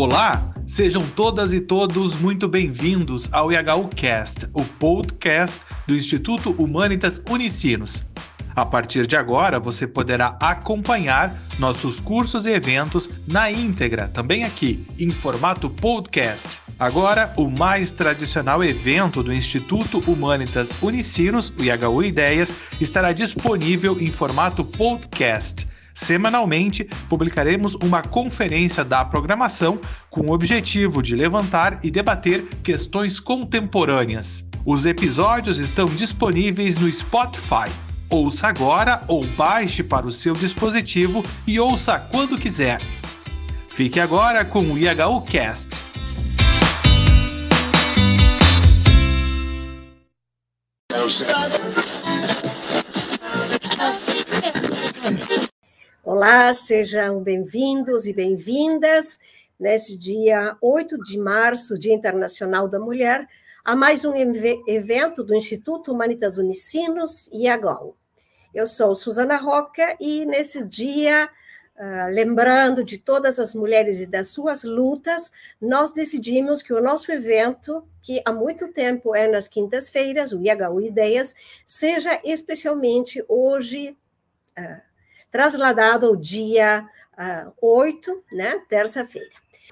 Olá, sejam todas e todos muito bem-vindos ao IHUcast, o podcast do Instituto Humanitas Unicinos. A partir de agora, você poderá acompanhar nossos cursos e eventos na íntegra, também aqui, em formato podcast. Agora, o mais tradicional evento do Instituto Humanitas Unicinos, o IHU Ideias, estará disponível em formato podcast. Semanalmente, publicaremos uma conferência da programação com o objetivo de levantar e debater questões contemporâneas. Os episódios estão disponíveis no Spotify. Ouça agora ou baixe para o seu dispositivo e ouça quando quiser. Fique agora com o IHU Cast. Olá, sejam bem-vindos e bem-vindas neste dia 8 de março, Dia Internacional da Mulher, a mais um evento do Instituto Humanitas Unicinos e AGOL. Eu sou Suzana Roca e nesse dia, uh, lembrando de todas as mulheres e das suas lutas, nós decidimos que o nosso evento, que há muito tempo é nas quintas-feiras, o IHU Ideias, seja especialmente hoje uh, trasladado ao dia uh, 8, né, terça-feira.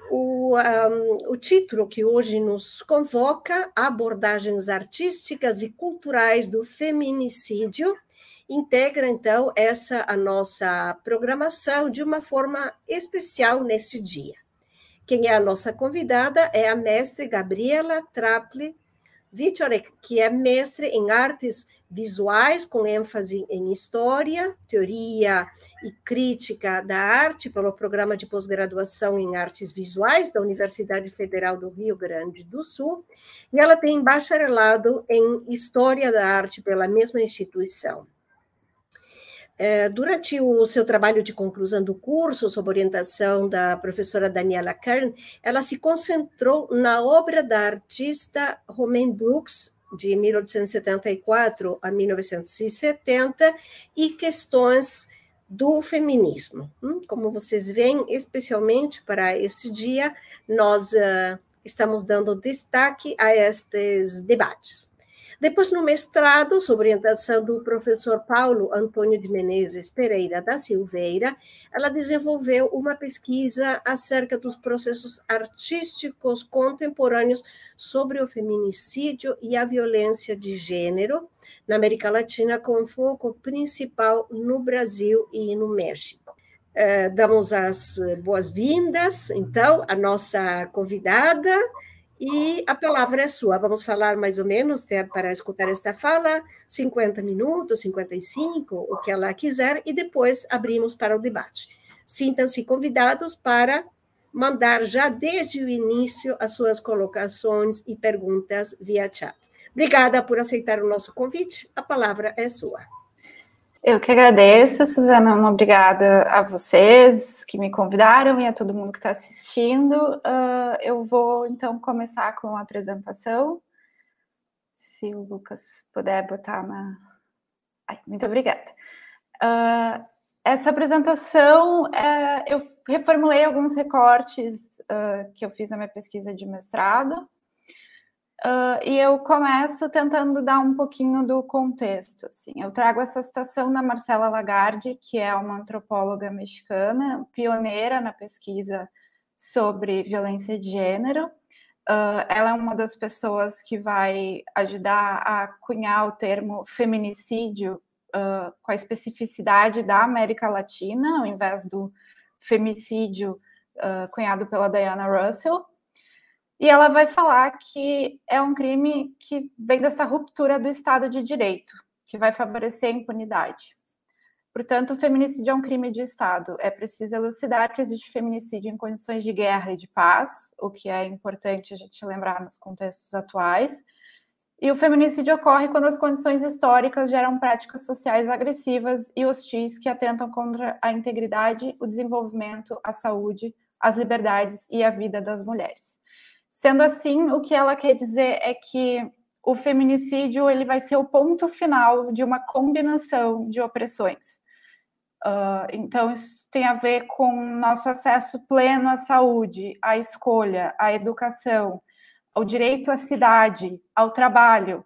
O, um, o título que hoje nos convoca, Abordagens Artísticas e Culturais do Feminicídio, integra, então, essa a nossa programação de uma forma especial neste dia. Quem é a nossa convidada é a mestre Gabriela Traple Wiczorek, que é mestre em artes visuais, com ênfase em história, teoria e crítica da arte, pelo programa de pós-graduação em artes visuais da Universidade Federal do Rio Grande do Sul, e ela tem bacharelado em história da arte pela mesma instituição. É, durante o seu trabalho de conclusão do curso, sob orientação da professora Daniela Kern, ela se concentrou na obra da artista Romaine Brooks, de 1874 a 1970, e questões do feminismo. Hum, como vocês veem, especialmente para este dia, nós uh, estamos dando destaque a estes debates. Depois, no mestrado, sob orientação do professor Paulo Antônio de Menezes Pereira da Silveira, ela desenvolveu uma pesquisa acerca dos processos artísticos contemporâneos sobre o feminicídio e a violência de gênero na América Latina, com foco principal no Brasil e no México. Uh, damos as boas-vindas, então, à nossa convidada, e a palavra é sua. Vamos falar mais ou menos, para escutar esta fala, 50 minutos, 55, o que ela quiser, e depois abrimos para o debate. Sintam-se convidados para mandar já desde o início as suas colocações e perguntas via chat. Obrigada por aceitar o nosso convite. A palavra é sua. Eu que agradeço, Suzana. Uma obrigada a vocês que me convidaram e a todo mundo que está assistindo. Uh, eu vou então começar com a apresentação. Se o Lucas puder botar na. Ai, muito obrigada. Uh, essa apresentação, uh, eu reformulei alguns recortes ah, que eu fiz na minha pesquisa de mestrado. Uh, e eu começo tentando dar um pouquinho do contexto. Assim. Eu trago essa citação da Marcela Lagarde, que é uma antropóloga mexicana, pioneira na pesquisa sobre violência de gênero. Uh, ela é uma das pessoas que vai ajudar a cunhar o termo feminicídio uh, com a especificidade da América Latina, ao invés do femicídio cunhado pela Diana Russell. E ela vai falar que é um crime que vem dessa ruptura do Estado de Direito, que vai favorecer a impunidade. Portanto, o feminicídio é um crime de Estado. É preciso elucidar que existe feminicídio em condições de guerra e de paz, o que é importante a gente lembrar nos contextos atuais. E o feminicídio ocorre quando as condições históricas geram práticas sociais agressivas e hostis que atentam contra a integridade, o desenvolvimento, a saúde, as liberdades e a vida das mulheres. Sendo assim, o que ela quer dizer é que o feminicídio ele vai ser o ponto final de uma combinação de opressões. Uh, então, isso tem a ver com nosso acesso pleno à saúde, à escolha, à educação, ao direito à cidade, ao trabalho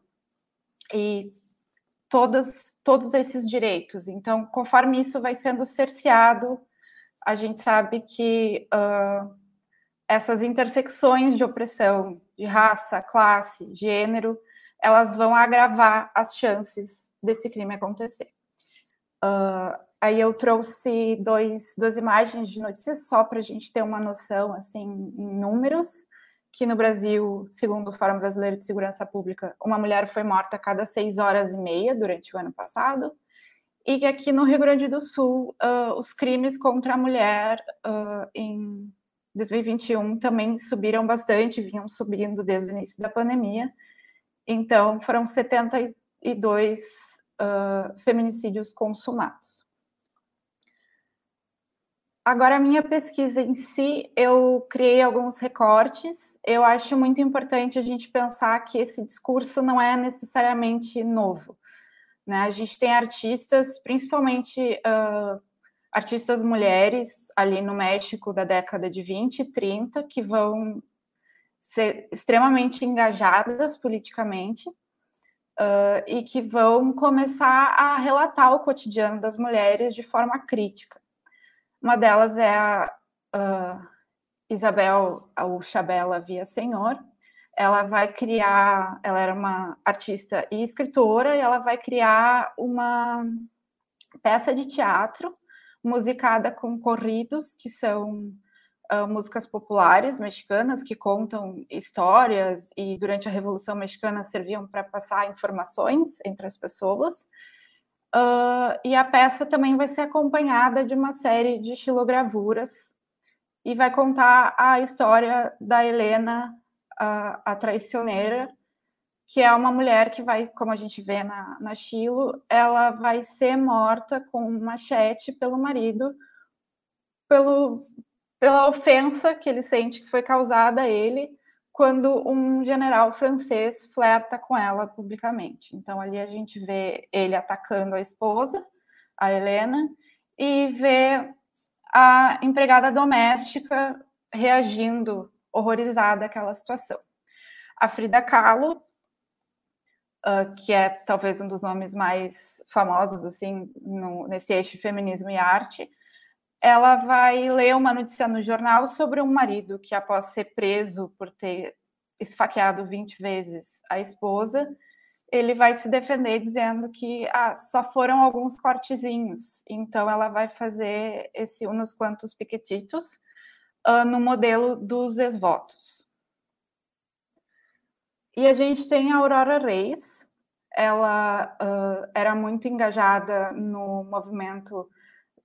e todas, todos esses direitos. Então, conforme isso vai sendo cerceado, a gente sabe que uh, essas intersecções de opressão, de raça, classe, gênero, elas vão agravar as chances desse crime acontecer. Uh, aí eu trouxe dois, duas imagens de notícias só para a gente ter uma noção assim em números que no Brasil, segundo o Fórum Brasileiro de Segurança Pública, uma mulher foi morta a cada seis horas e meia durante o ano passado, e que aqui no Rio Grande do Sul, uh, os crimes contra a mulher uh, em 2021 também subiram bastante, vinham subindo desde o início da pandemia. Então, foram 72 uh, feminicídios consumados. Agora, a minha pesquisa em si, eu criei alguns recortes. Eu acho muito importante a gente pensar que esse discurso não é necessariamente novo. Né? A gente tem artistas, principalmente uh, artistas mulheres, ali no México da década de 20 e 30, que vão ser extremamente engajadas politicamente uh, e que vão começar a relatar o cotidiano das mulheres de forma crítica. Uma delas é a uh, Isabel Chabela Via Senhor. Ela vai criar, ela era uma artista e escritora, e ela vai criar uma peça de teatro musicada com corridos, que são uh, músicas populares mexicanas que contam histórias e durante a Revolução Mexicana serviam para passar informações entre as pessoas. Uh, e a peça também vai ser acompanhada de uma série de estilogravuras e vai contar a história da Helena, a, a traicioneira, que é uma mulher que vai, como a gente vê na, na Chilo, ela vai ser morta com um machete pelo marido, pelo, pela ofensa que ele sente que foi causada a ele quando um general francês flerta com ela publicamente. Então, ali a gente vê ele atacando a esposa, a Helena, e vê a empregada doméstica reagindo horrorizada àquela situação. A Frida Kahlo, uh, que é talvez um dos nomes mais famosos assim no, nesse eixo feminismo e arte, ela vai ler uma notícia no jornal sobre um marido que, após ser preso por ter esfaqueado 20 vezes a esposa, ele vai se defender dizendo que ah, só foram alguns cortezinhos. Então, ela vai fazer esse uns quantos piquetitos uh, no modelo dos ex-votos. E a gente tem a Aurora Reis, ela uh, era muito engajada no movimento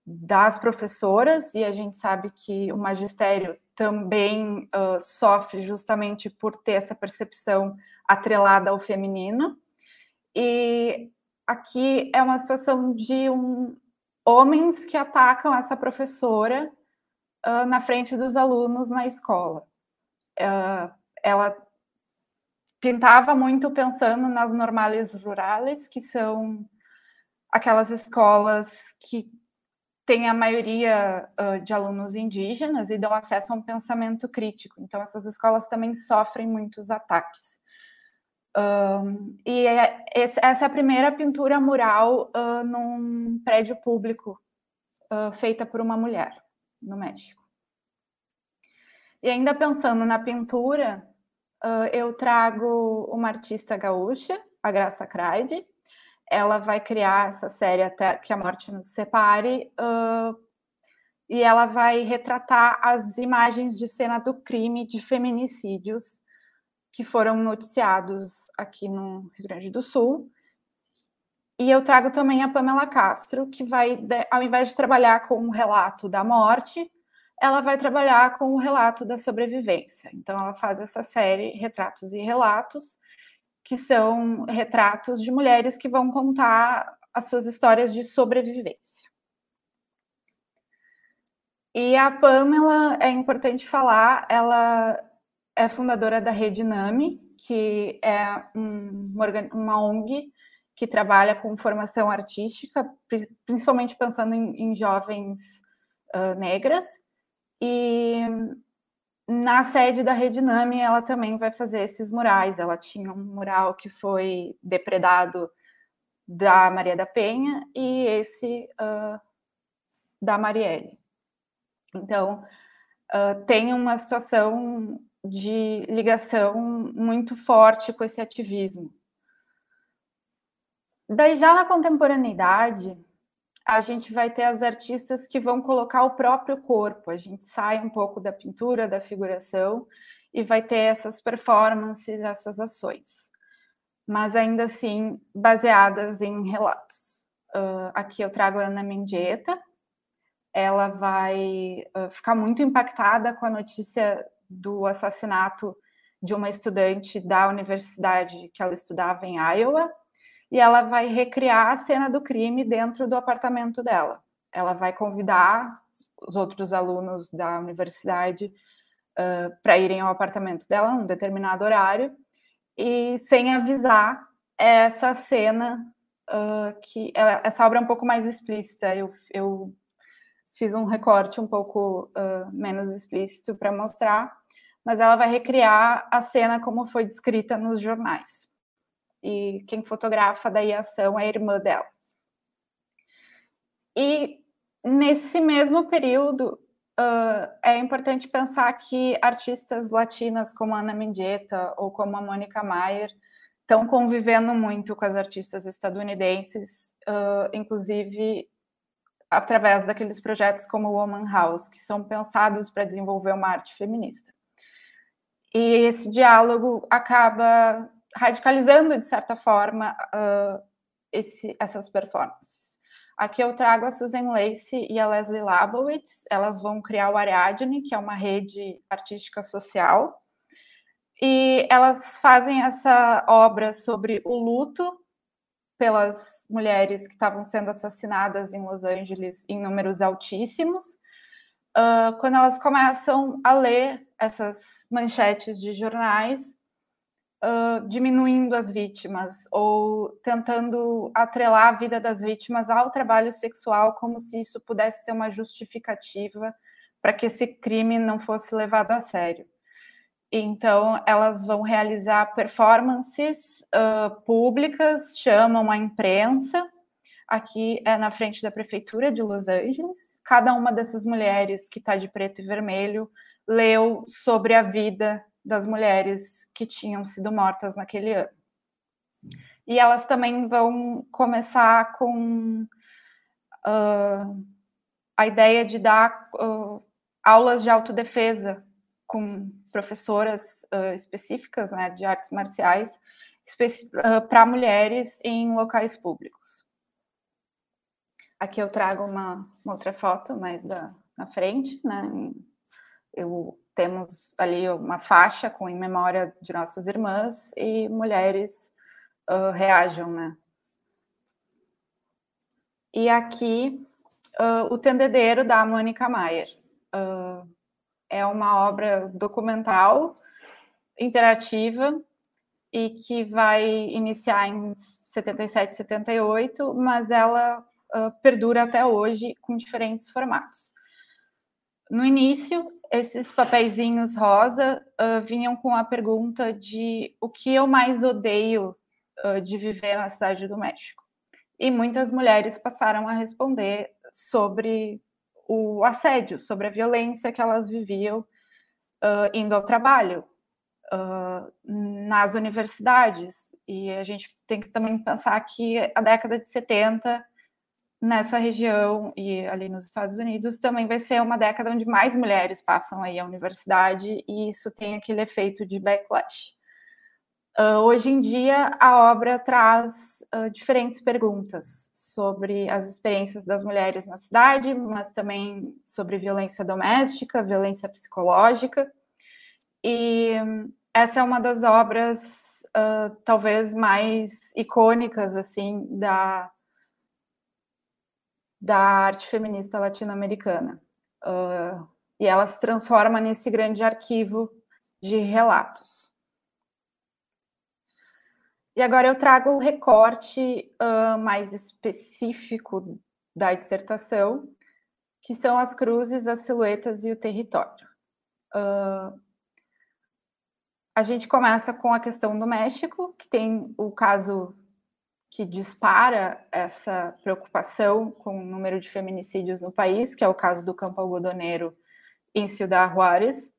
das professoras, e a gente sabe que o magistério também uh, sofre justamente por ter essa percepção atrelada ao feminino. E aqui é uma situação de um, homens que atacam essa professora uh, na frente dos alunos na escola. Ela pintava muito pensando nas normales rurales, que são aquelas escolas que tem a maioria uh, de alunos indígenas e dão acesso a um pensamento crítico. Então, essas escolas também sofrem muitos ataques. Um, e é, essa é a primeira pintura mural uh, num prédio público uh, feita por uma mulher no México. E ainda pensando na pintura, eu trago uma artista gaúcha, a Graça Craide, ela vai criar essa série até que a morte nos separe uh, e ela vai retratar as imagens de cena do crime de feminicídios que foram noticiados aqui no Rio Grande do Sul. E eu trago também a Pamela Castro, que vai, ao invés de trabalhar com o relato da morte, ela vai trabalhar com o relato da sobrevivência. Então, ela faz essa série Retratos e Relatos, que são retratos de mulheres que vão contar as suas histórias de sobrevivência. E a Pamela, é importante falar, ela é fundadora da Rede NAMI, que é uma ONG que trabalha com formação artística, principalmente pensando em, em jovens uh, negras. E na sede da Redinami, ela também vai fazer esses murais. Ela tinha um mural que foi depredado da Maria da Penha e esse uh, da Marielle. Então, uh, tem uma situação de ligação muito forte com esse ativismo. Daí, já na contemporaneidade, a gente vai ter as artistas que vão colocar o próprio corpo. A gente sai um pouco da pintura, da figuração, e vai ter essas performances, essas ações. Mas ainda assim, baseadas em relatos. Uh, aqui eu trago a Ana Mendieta. Ela vai uh, ficar muito impactada com a notícia do assassinato de uma estudante da universidade que ela estudava em Iowa, e ela vai recriar a cena do crime dentro do apartamento dela. Ela vai convidar os outros alunos da universidade uh, para irem ao apartamento dela num determinado horário e sem avisar essa cena uh, que ela, essa obra é um pouco mais explícita. Eu, eu fiz um recorte um pouco uh, menos explícito para mostrar, mas ela vai recriar a cena como foi descrita nos jornais e quem fotografa daí a ação é a irmã dela. E nesse mesmo período, uh, é importante pensar que artistas latinas como Ana Mendieta ou como a Mônica Mayer estão convivendo muito com as artistas estadunidenses, uh, inclusive através daqueles projetos como Woman House, que são pensados para desenvolver uma arte feminista. E esse diálogo acaba radicalizando, de certa forma, uh, esse, essas performances. Aqui eu trago a Susan Lacey e a Leslie Labowitz, elas vão criar o Ariadne, que é uma rede artística social, e elas fazem essa obra sobre o luto pelas mulheres que estavam sendo assassinadas em Los Angeles em números altíssimos. Uh, quando elas começam a ler essas manchetes de jornais, diminuindo as vítimas ou tentando atrelar a vida das vítimas ao trabalho sexual, como se isso pudesse ser uma justificativa para que esse crime não fosse levado a sério. Então, elas vão realizar performances uh, públicas, chamam a imprensa. Aqui é na frente da prefeitura de Los Angeles. Cada uma dessas mulheres que está de preto e vermelho leu sobre a vida das mulheres que tinham sido mortas naquele ano. E elas também vão começar com uh, a ideia de dar uh, aulas de autodefesa com professoras uh, específicas né, de artes marciais para mulheres em locais públicos. Aqui eu trago uma, uma outra foto, mais da, na frente, né? Eu temos ali uma faixa com em memória de nossas irmãs e mulheres uh, reajam, né? E aqui uh, o Tendedeiro da Mônica Maier. Uh, é uma obra documental interativa e que vai iniciar em 77, 78, mas ela perdura até hoje com diferentes formatos. No início, esses papeizinhos rosa uh, vinham com a pergunta de o que eu mais odeio uh, de viver na cidade do México. E muitas mulheres passaram a responder sobre o assédio, sobre a violência que elas viviam uh, indo ao trabalho, nas universidades. E a gente tem que também pensar que a década de 70 nessa região e ali nos Estados Unidos também vai ser uma década onde mais mulheres passam aí à universidade e isso tem aquele efeito de backlash. Uh, hoje em dia, a obra traz uh, diferentes perguntas sobre as experiências das mulheres na cidade, mas também sobre violência doméstica, violência psicológica. E essa é uma das obras uh, talvez mais icônicas assim da da arte feminista latino-americana. Uh, e ela se transforma nesse grande arquivo de relatos. e agora eu trago o recorte uh, mais específico da dissertação, que são as cruzes, as silhuetas e o território. Uh, a gente começa com a questão do México, que tem o caso que dispara essa preocupação com o número de feminicídios no país, que é o caso do campo algodoneiro em Ciudad Juárez.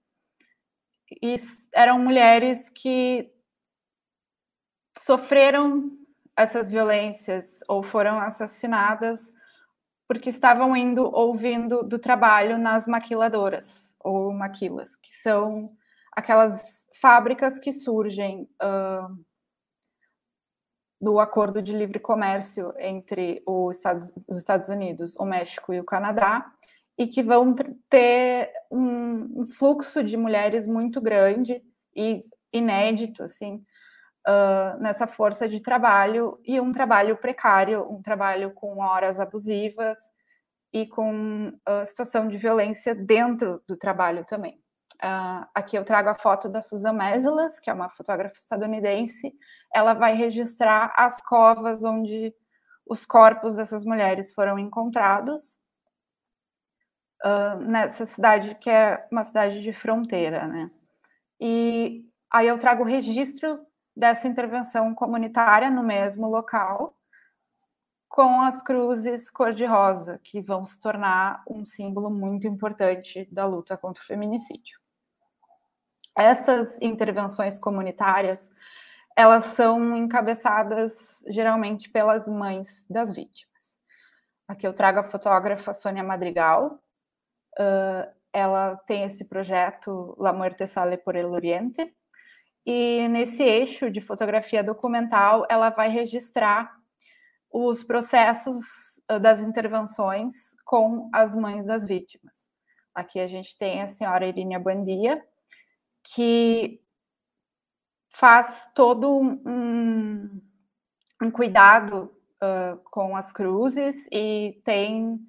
E eram mulheres que sofreram essas violências ou foram assassinadas porque estavam indo ouvindo do trabalho nas maquiladoras ou maquilas, que são aquelas fábricas que surgem uh, do acordo de livre comércio entre Estados, os Estados Unidos, o México e o Canadá, e que vão ter um, um fluxo de mulheres muito grande e inédito, assim, uh, nessa força de trabalho e um trabalho precário, um trabalho com horas abusivas e com uh, situação de violência dentro do trabalho também. Uh, aqui eu trago a foto da Susan Meselas, que é uma fotógrafa estadunidense. Ela vai registrar as covas onde os corpos dessas mulheres foram encontrados uh, nessa cidade que é uma cidade de fronteira, né? E aí eu trago o registro dessa intervenção comunitária no mesmo local, com as cruzes cor-de-rosa, que vão se tornar um símbolo muito importante da luta contra o feminicídio essas intervenções comunitárias elas são encabeçadas geralmente pelas mães das vítimas. Aqui eu trago a fotógrafa Sônia Madrigal. Uh, ela tem esse projeto La Muerte Sale por el Oriente. E nesse eixo de fotografia documental, ela vai registrar os processos das intervenções com as mães das vítimas. Aqui a gente tem a senhora Irínia Bandia, que faz todo um, um cuidado uh, com as cruzes e tem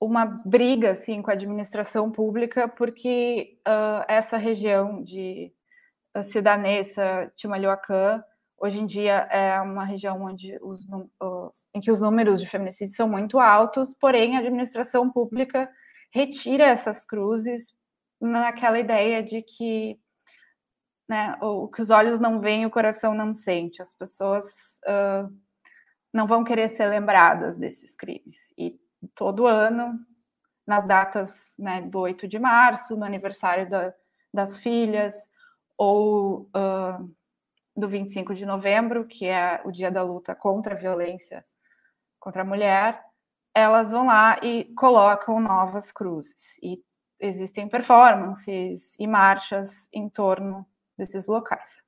uma briga assim com a administração pública porque uh, essa região de Cidanesa, Timalhuacã, hoje em dia é uma região onde os, uh, em que os números de feminicídios são muito altos, porém a administração pública retira essas cruzes naquela ideia de que né, o que os olhos não veem, o coração não sente. As pessoas uh, não vão querer ser lembradas desses crimes. E todo ano, nas datas né, do 8 de março, no aniversário da, das filhas, ou uh, do 25 de novembro, que é o dia da luta contra a violência contra a mulher, elas vão lá e colocam novas cruzes. E existem performances e marchas em torno desses locais.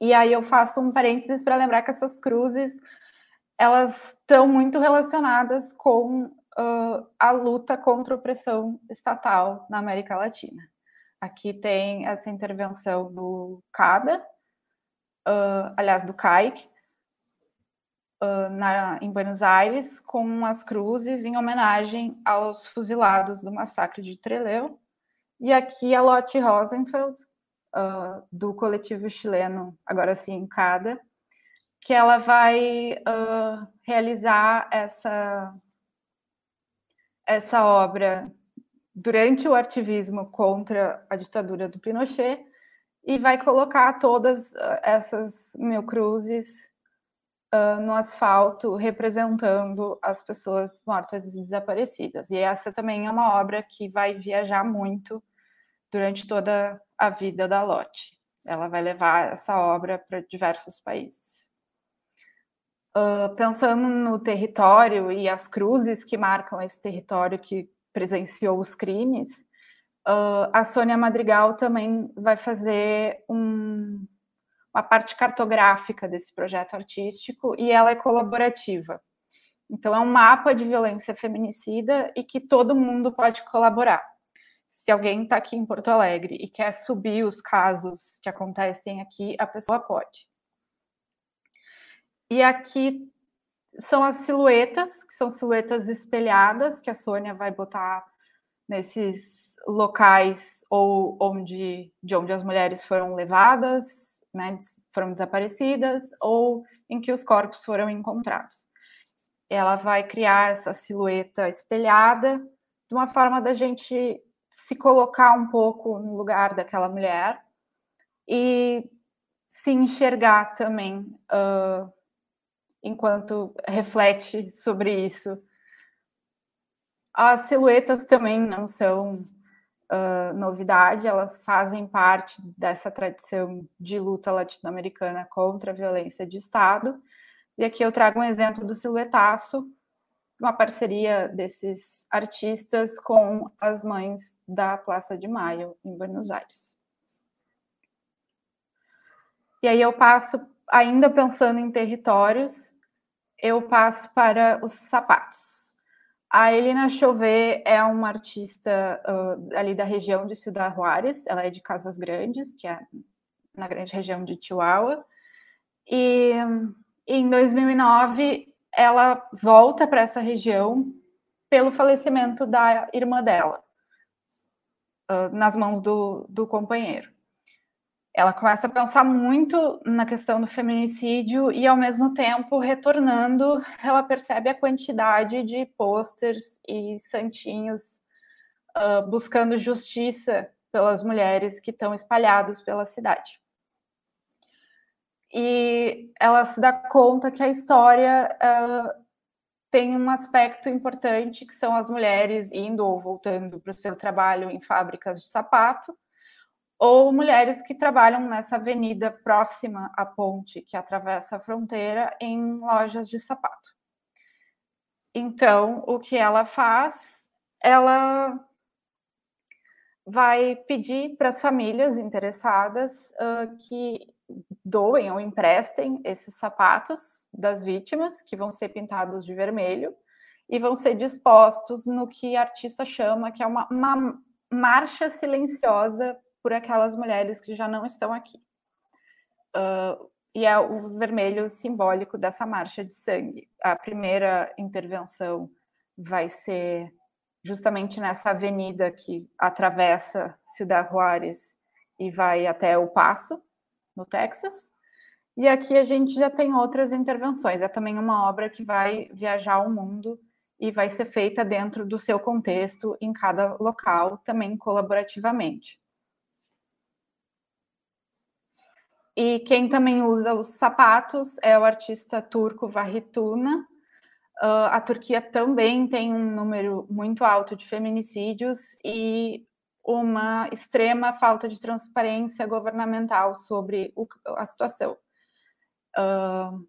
E aí eu faço um parênteses para lembrar que essas cruzes elas estão muito relacionadas com uh, a luta contra a opressão estatal na América Latina. Aqui tem essa intervenção do CADA, uh, aliás, do CAIC, uh, na, em Buenos Aires, com as cruzes em homenagem aos fuzilados do massacre de Trelew. E aqui a Lotte Rosenfeld, uh, do coletivo chileno, agora sim, CADA, que ela vai uh, realizar essa, essa obra durante o ativismo contra a ditadura do Pinochet e vai colocar todas essas mil cruzes uh, no asfalto representando as pessoas mortas e desaparecidas. E essa também é uma obra que vai viajar muito durante toda a vida da Lotte. Ela vai levar essa obra para diversos países. Uh, pensando no território e as cruzes que marcam esse território que presenciou os crimes, uh, a Sônia Madrigal também vai fazer um, uma parte cartográfica desse projeto artístico e ela é colaborativa. Então, é um mapa de violência feminicida e que todo mundo pode colaborar se alguém está aqui em Porto Alegre e quer subir os casos que acontecem aqui, a pessoa pode. E aqui são as silhuetas, que são silhuetas espelhadas, que a Sônia vai botar nesses locais ou onde de onde as mulheres foram levadas né, foram desaparecidas ou em que os corpos foram encontrados. Ela vai criar essa silhueta espelhada de uma forma da gente se colocar um pouco no lugar daquela mulher e se enxergar também uh, enquanto reflete sobre isso. As silhuetas também não são novidade, elas fazem parte dessa tradição de luta latino-americana contra a violência de Estado. E aqui eu trago um exemplo do silhuetaço, uma parceria desses artistas com as mães da Praça de Maio, em Buenos Aires. E aí eu passo, ainda pensando em territórios, eu passo para os sapatos. A Elina Chauvet é uma artista uh, ali da região de Ciudad Juárez, ela é de Casas Grandes, que é na grande região de Chihuahua. E em 2009 ela volta para essa região pelo falecimento da irmã dela, uh, nas mãos do, do companheiro ela começa a pensar muito na questão do feminicídio e, ao mesmo tempo, retornando, ela percebe a quantidade de posters e santinhos uh, buscando justiça pelas mulheres que estão espalhados pela cidade. E ela se dá conta que a história uh, tem um aspecto importante, que são as mulheres indo ou voltando para o seu trabalho em fábricas de sapato, ou mulheres que trabalham nessa avenida próxima à ponte que atravessa a fronteira em lojas de sapato. Então, o que ela faz? Ela vai pedir para as famílias interessadas uh, que doem ou emprestem esses sapatos das vítimas, que vão ser pintados de vermelho, e vão ser dispostos no que a artista chama que é uma, uma marcha silenciosa por aquelas mulheres que já não estão aqui. Uh, e é o vermelho simbólico dessa marcha de sangue. A primeira intervenção vai ser justamente nessa avenida que atravessa Ciudad Juárez e vai até o Paso, no Texas. E aqui a gente já tem outras intervenções. É também uma obra que vai viajar o mundo e vai ser feita dentro do seu contexto em cada local, também colaborativamente. E quem também usa os sapatos é o artista turco Vahituna. Uh, a Turquia também tem um número muito alto de feminicídios e uma extrema falta de transparência governamental sobre o, a situação. Uh,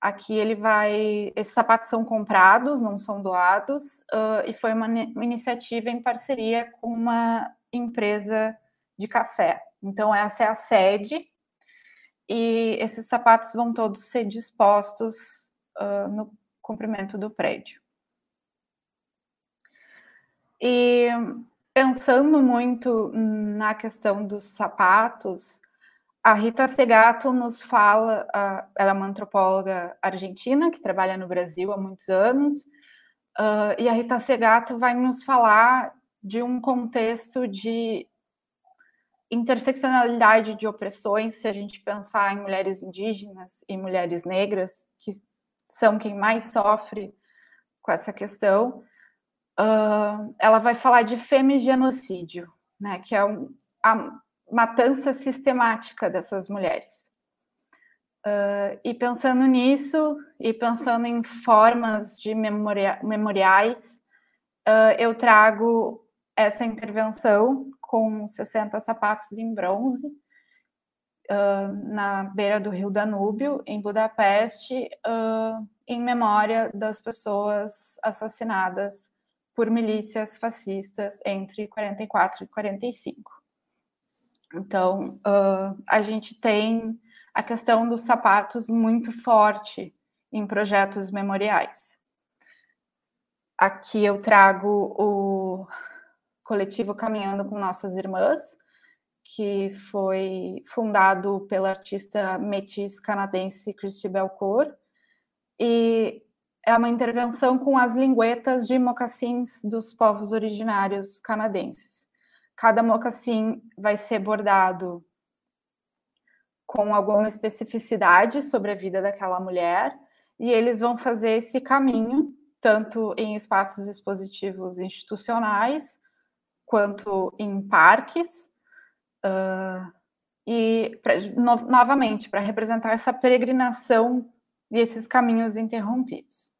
aqui ele vai. Esses sapatos são comprados, não são doados, uh, e foi uma, uma iniciativa em parceria com uma empresa de café. Então, essa é a sede e esses sapatos vão todos ser dispostos uh, no comprimento do prédio. E pensando muito na questão dos sapatos, a Rita Segato nos fala, uh, ela é uma antropóloga argentina que trabalha no Brasil há muitos anos, uh, e a Rita Segato vai nos falar de um contexto de interseccionalidade de opressões, se a gente pensar em mulheres indígenas e mulheres negras, que são quem mais sofre com essa questão, uh, ela vai falar de femigenocídio, né, que é um, a matança sistemática dessas mulheres. Uh, e pensando nisso, e pensando em formas de memoria, memoriais, uh, eu trago essa intervenção com 60 sapatos em bronze uh, na beira do rio Danúbio, em Budapeste, uh, em memória das pessoas assassinadas por milícias fascistas entre 44 e 45. Então, uh, a gente tem a questão dos sapatos muito forte em projetos memoriais. Aqui eu trago o coletivo Caminhando com Nossas Irmãs, que foi fundado pela artista metis canadense Christy Belcourt, e é uma intervenção com as linguetas de mocassins dos povos originários canadenses. Cada mocassim vai ser bordado com alguma especificidade sobre a vida daquela mulher, e eles vão fazer esse caminho, tanto em espaços expositivos institucionais, quanto em parques, uh, e pra, no, novamente para representar essa peregrinação e esses caminhos interrompidos.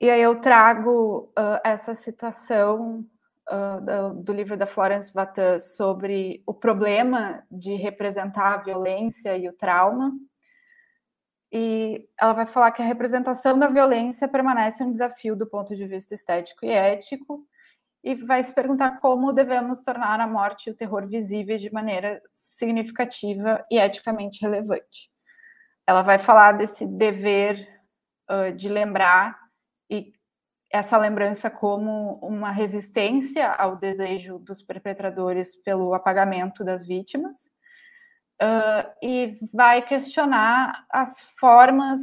E aí eu trago uh, essa citação uh, do, do, livro da Florence Vatan sobre o problema de representar a violência e o trauma. E ela vai falar que a representação da violência permanece um desafio do ponto de vista estético e ético, e vai se perguntar como devemos tornar a morte e o terror visíveis de maneira significativa e eticamente relevante. Ela vai falar desse dever uh, de lembrar e essa lembrança como uma resistência ao desejo dos perpetradores pelo apagamento das vítimas uh, e vai questionar as formas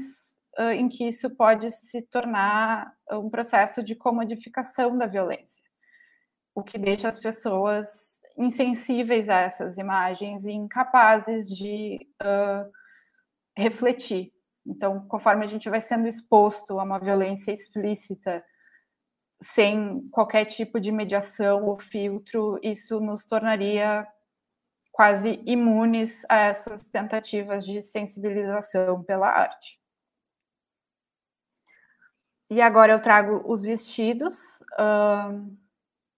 uh, em que isso pode se tornar um processo de comodificação da violência, o que deixa as pessoas insensíveis a essas imagens e incapazes de uh, refletir. Então, conforme a gente vai sendo exposto a uma violência explícita sem qualquer tipo de mediação ou filtro, isso nos tornaria quase imunes a essas tentativas de sensibilização pela arte. E agora eu trago os vestidos. Uh,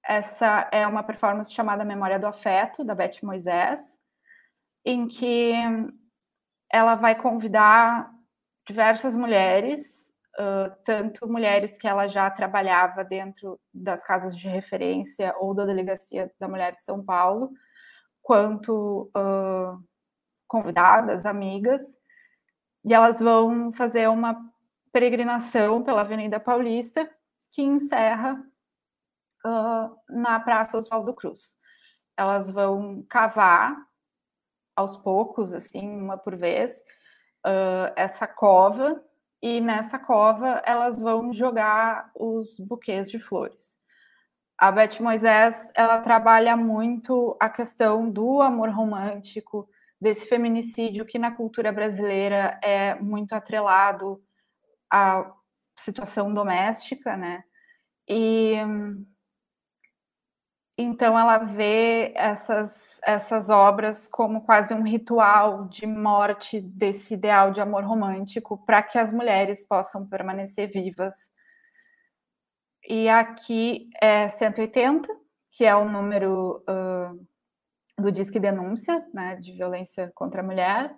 essa é uma performance chamada Memória do Afeto, da Beth Moisés, em que ela vai convidar diversas mulheres uh, tanto mulheres que ela já trabalhava dentro das casas de referência ou da Delegacia da Mulher de São Paulo, quanto uh, convidadas, amigas, e elas vão fazer uma peregrinação pela Avenida Paulista, que encerra uh, na Praça Oswaldo Cruz. Elas vão cavar aos poucos, assim, uma por vez, uh, essa cova e nessa cova elas vão jogar os buquês de flores. A Beth Moisés, ela trabalha muito a questão do amor romântico, desse feminicídio que na cultura brasileira é muito atrelado à situação doméstica, né? E então ela vê essas, essas obras como quase um ritual de morte desse ideal de amor romântico para que as mulheres possam permanecer vivas. E aqui é 180, que é o número uh, do Disque Denúncia, né, de violência contra a mulher.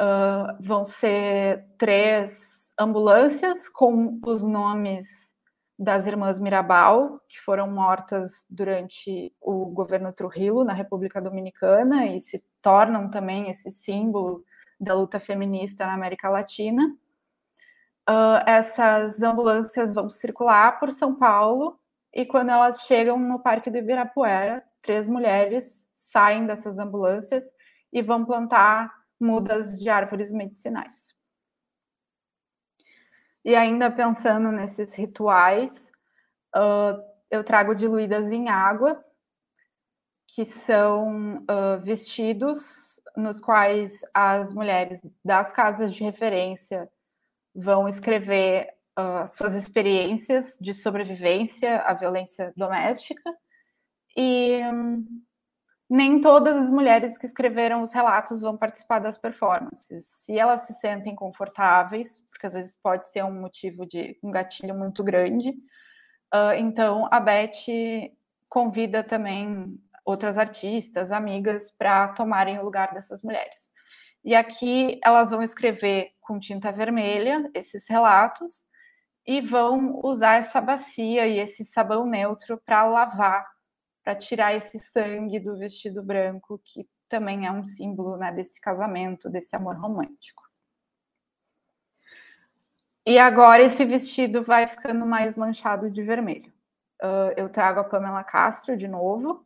Uh, vão ser três ambulâncias com os nomes das irmãs Mirabal, que foram mortas durante o governo Trujillo na República Dominicana e se tornam também esse símbolo da luta feminista na América Latina. Uh, essas ambulâncias vão circular por São Paulo e quando elas chegam no Parque do Ibirapuera, três mulheres saem dessas ambulâncias e vão plantar mudas de árvores medicinais. E ainda pensando nesses rituais, uh, eu trago diluídas em água, que são uh, vestidos nos quais as mulheres das casas de referência vão escrever uh, suas experiências de sobrevivência à violência doméstica e um, nem todas as mulheres que escreveram os relatos vão participar das performances. Se elas se sentem confortáveis, porque às vezes pode ser um motivo de um gatilho muito grande, uh, então a Beth convida também outras artistas, amigas, para tomarem o lugar dessas mulheres. E aqui elas vão escrever com tinta vermelha esses relatos e vão usar essa bacia e esse sabão neutro para lavar para tirar esse sangue do vestido branco, que também é um símbolo né, desse casamento, desse amor romântico. E agora esse vestido vai ficando mais manchado de vermelho. Uh, eu trago a Pamela Castro de novo,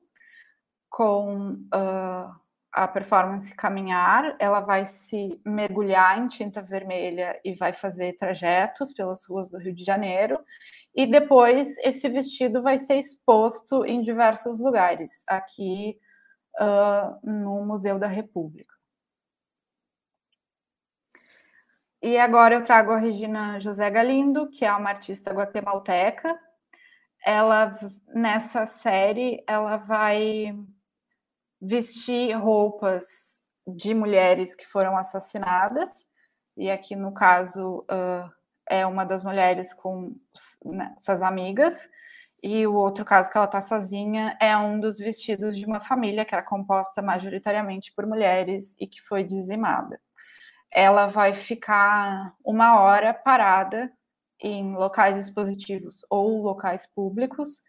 com uh, a performance Caminhar. Ela vai se mergulhar em tinta vermelha e vai fazer trajetos pelas ruas do Rio de Janeiro e depois esse vestido vai ser exposto em diversos lugares, aqui uh, no Museu da República. E agora eu trago a Regina José Galindo, que é uma artista guatemalteca. Ela, nessa série, ela vai vestir roupas de mulheres que foram assassinadas, e aqui no caso uh, é uma das mulheres com né, suas amigas. E o outro caso que ela está sozinha é um dos vestidos de uma família que era composta majoritariamente por mulheres e que foi dizimada ela vai ficar uma hora parada em locais expositivos ou locais públicos,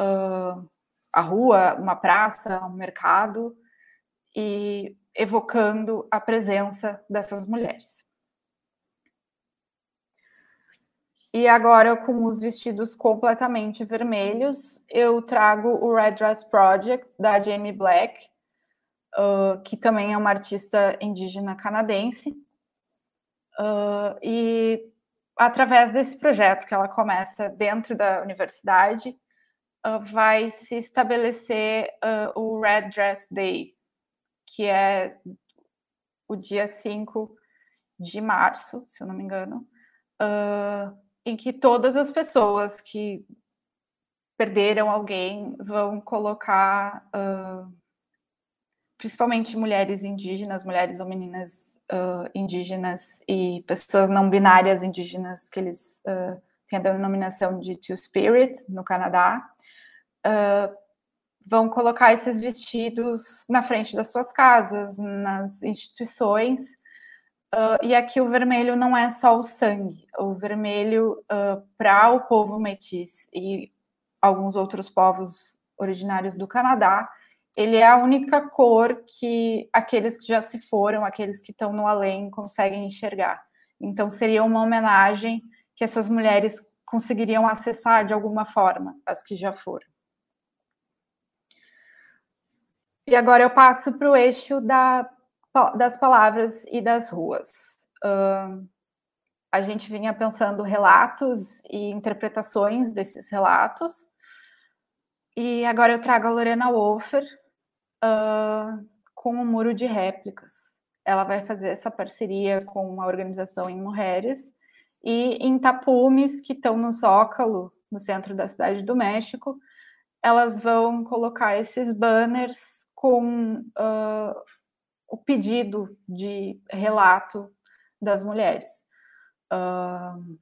uh, a rua, uma praça, um mercado, e evocando a presença dessas mulheres. E agora, com os vestidos completamente vermelhos, eu trago o Red Dress Project da Jamie Black, uh, que também é uma artista indígena canadense. Uh, e através desse projeto que ela começa dentro da universidade, uh, vai se estabelecer o Red Dress Day, que é o dia 5 de março, se eu não me engano, em que todas as pessoas que perderam alguém vão colocar uh, principalmente mulheres indígenas, mulheres ou meninas uh, indígenas e pessoas não binárias indígenas, que eles uh, têm a denominação de Two Spirit, no Canadá, uh, vão colocar esses vestidos na frente das suas casas, nas instituições. E aqui o vermelho não é só o sangue, o vermelho para o povo metis e alguns outros povos originários do Canadá ele é a única cor que aqueles que já se foram, aqueles que estão no além, conseguem enxergar. Então, seria uma homenagem que essas mulheres conseguiriam acessar de alguma forma, as que já foram. E agora eu passo para o eixo da, das palavras e das ruas. Uh, a gente vinha pensando relatos e interpretações desses relatos. E agora eu trago a Lorena Wolfer, uh, com o Muro de Réplicas. Ela vai fazer essa parceria com uma organização em mulheres e em tapumes que estão no Zócalo, no centro da cidade do México, elas vão colocar esses banners com uh, o pedido de relato das mulheres. Uh,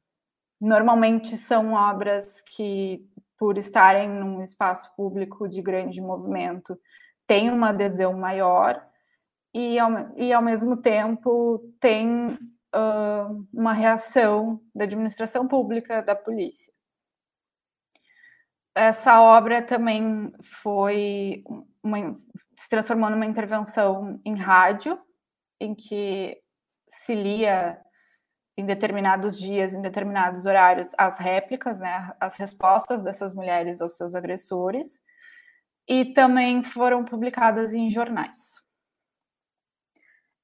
normalmente são obras que, por estarem num espaço público de grande movimento, tem uma adesão maior e, ao, e ao mesmo tempo, tem uh, uma reação da administração pública, da polícia. Essa obra também foi uma, se transformou numa intervenção em rádio, em que se lia em determinados dias, em determinados horários, as réplicas, né, as respostas dessas mulheres aos seus agressores, e também foram publicadas em jornais.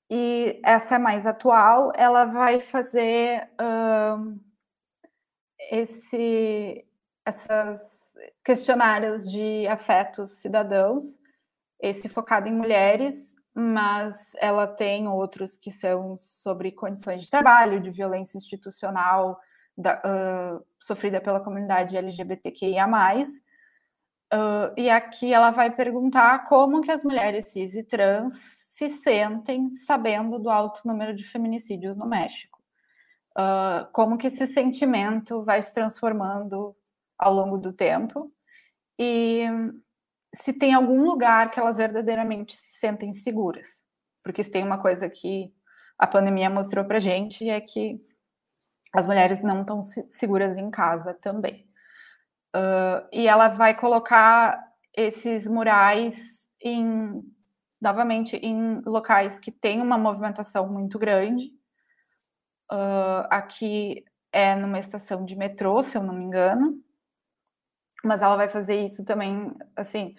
E essa é mais atual, ela vai fazer uh, esse, essas questionários de afetos cidadãos, esse focado em mulheres, mas ela tem outros que são sobre condições de trabalho, de violência institucional da, uh, sofrida pela comunidade LGBTQIA+, Uh, e aqui ela vai perguntar como que as mulheres cis e trans se sentem sabendo do alto número de feminicídios no México. Uh, como que esse sentimento vai se transformando ao longo do tempo e se tem algum lugar que elas verdadeiramente se sentem seguras. Porque se tem uma coisa que a pandemia mostrou para gente é que as mulheres não estão seguras em casa também. Uh, e ela vai colocar esses murais em novamente em locais que têm uma movimentação muito grande. Uh, aqui é numa estação de metrô, se eu não me engano, mas ela vai fazer isso também, assim,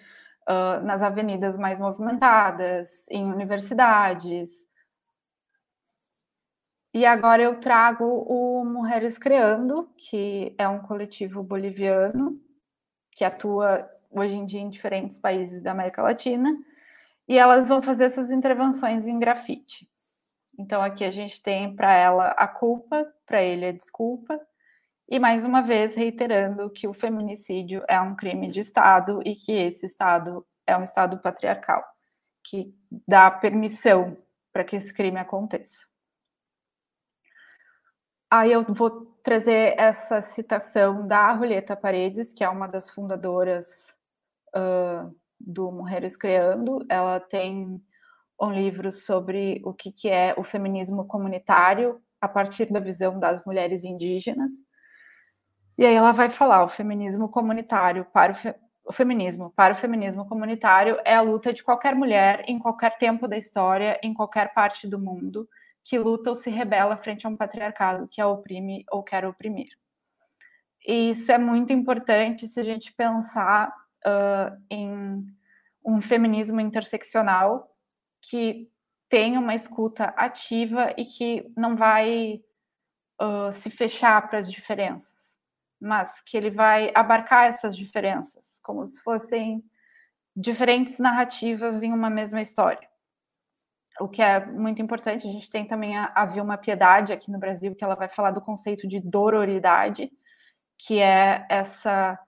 uh, nas avenidas mais movimentadas, em universidades, e agora eu trago o Mulheres Creando, que é um coletivo boliviano que atua hoje em dia em diferentes países da América Latina, e elas vão fazer essas intervenções em grafite. Então aqui a gente tem para ela a culpa, para ele a desculpa, e mais uma vez reiterando que o feminicídio é um crime de Estado e que esse Estado é um Estado patriarcal, que dá permissão para que esse crime aconteça. Aí eu vou trazer essa citação da Julieta Paredes, que é uma das fundadoras uh, do Mulheres Criando. Ela tem um livro sobre o que, que é o feminismo comunitário a partir da visão das mulheres indígenas. E aí ela vai falar o feminismo comunitário para o, fe... o feminismo para o feminismo comunitário é a luta de qualquer mulher em qualquer tempo da história, em qualquer parte do mundo, que luta ou se rebela frente a um patriarcado que a oprime ou quer oprimir. E isso é muito importante se a gente pensar uh, em um feminismo interseccional que tem uma escuta ativa e que não vai uh, se fechar para as diferenças, mas que ele vai abarcar essas diferenças, como se fossem diferentes narrativas em uma mesma história. O que é muito importante, a gente tem também a, a Vilma Piedade aqui no Brasil, que ela vai falar do conceito de dororidade, que é essa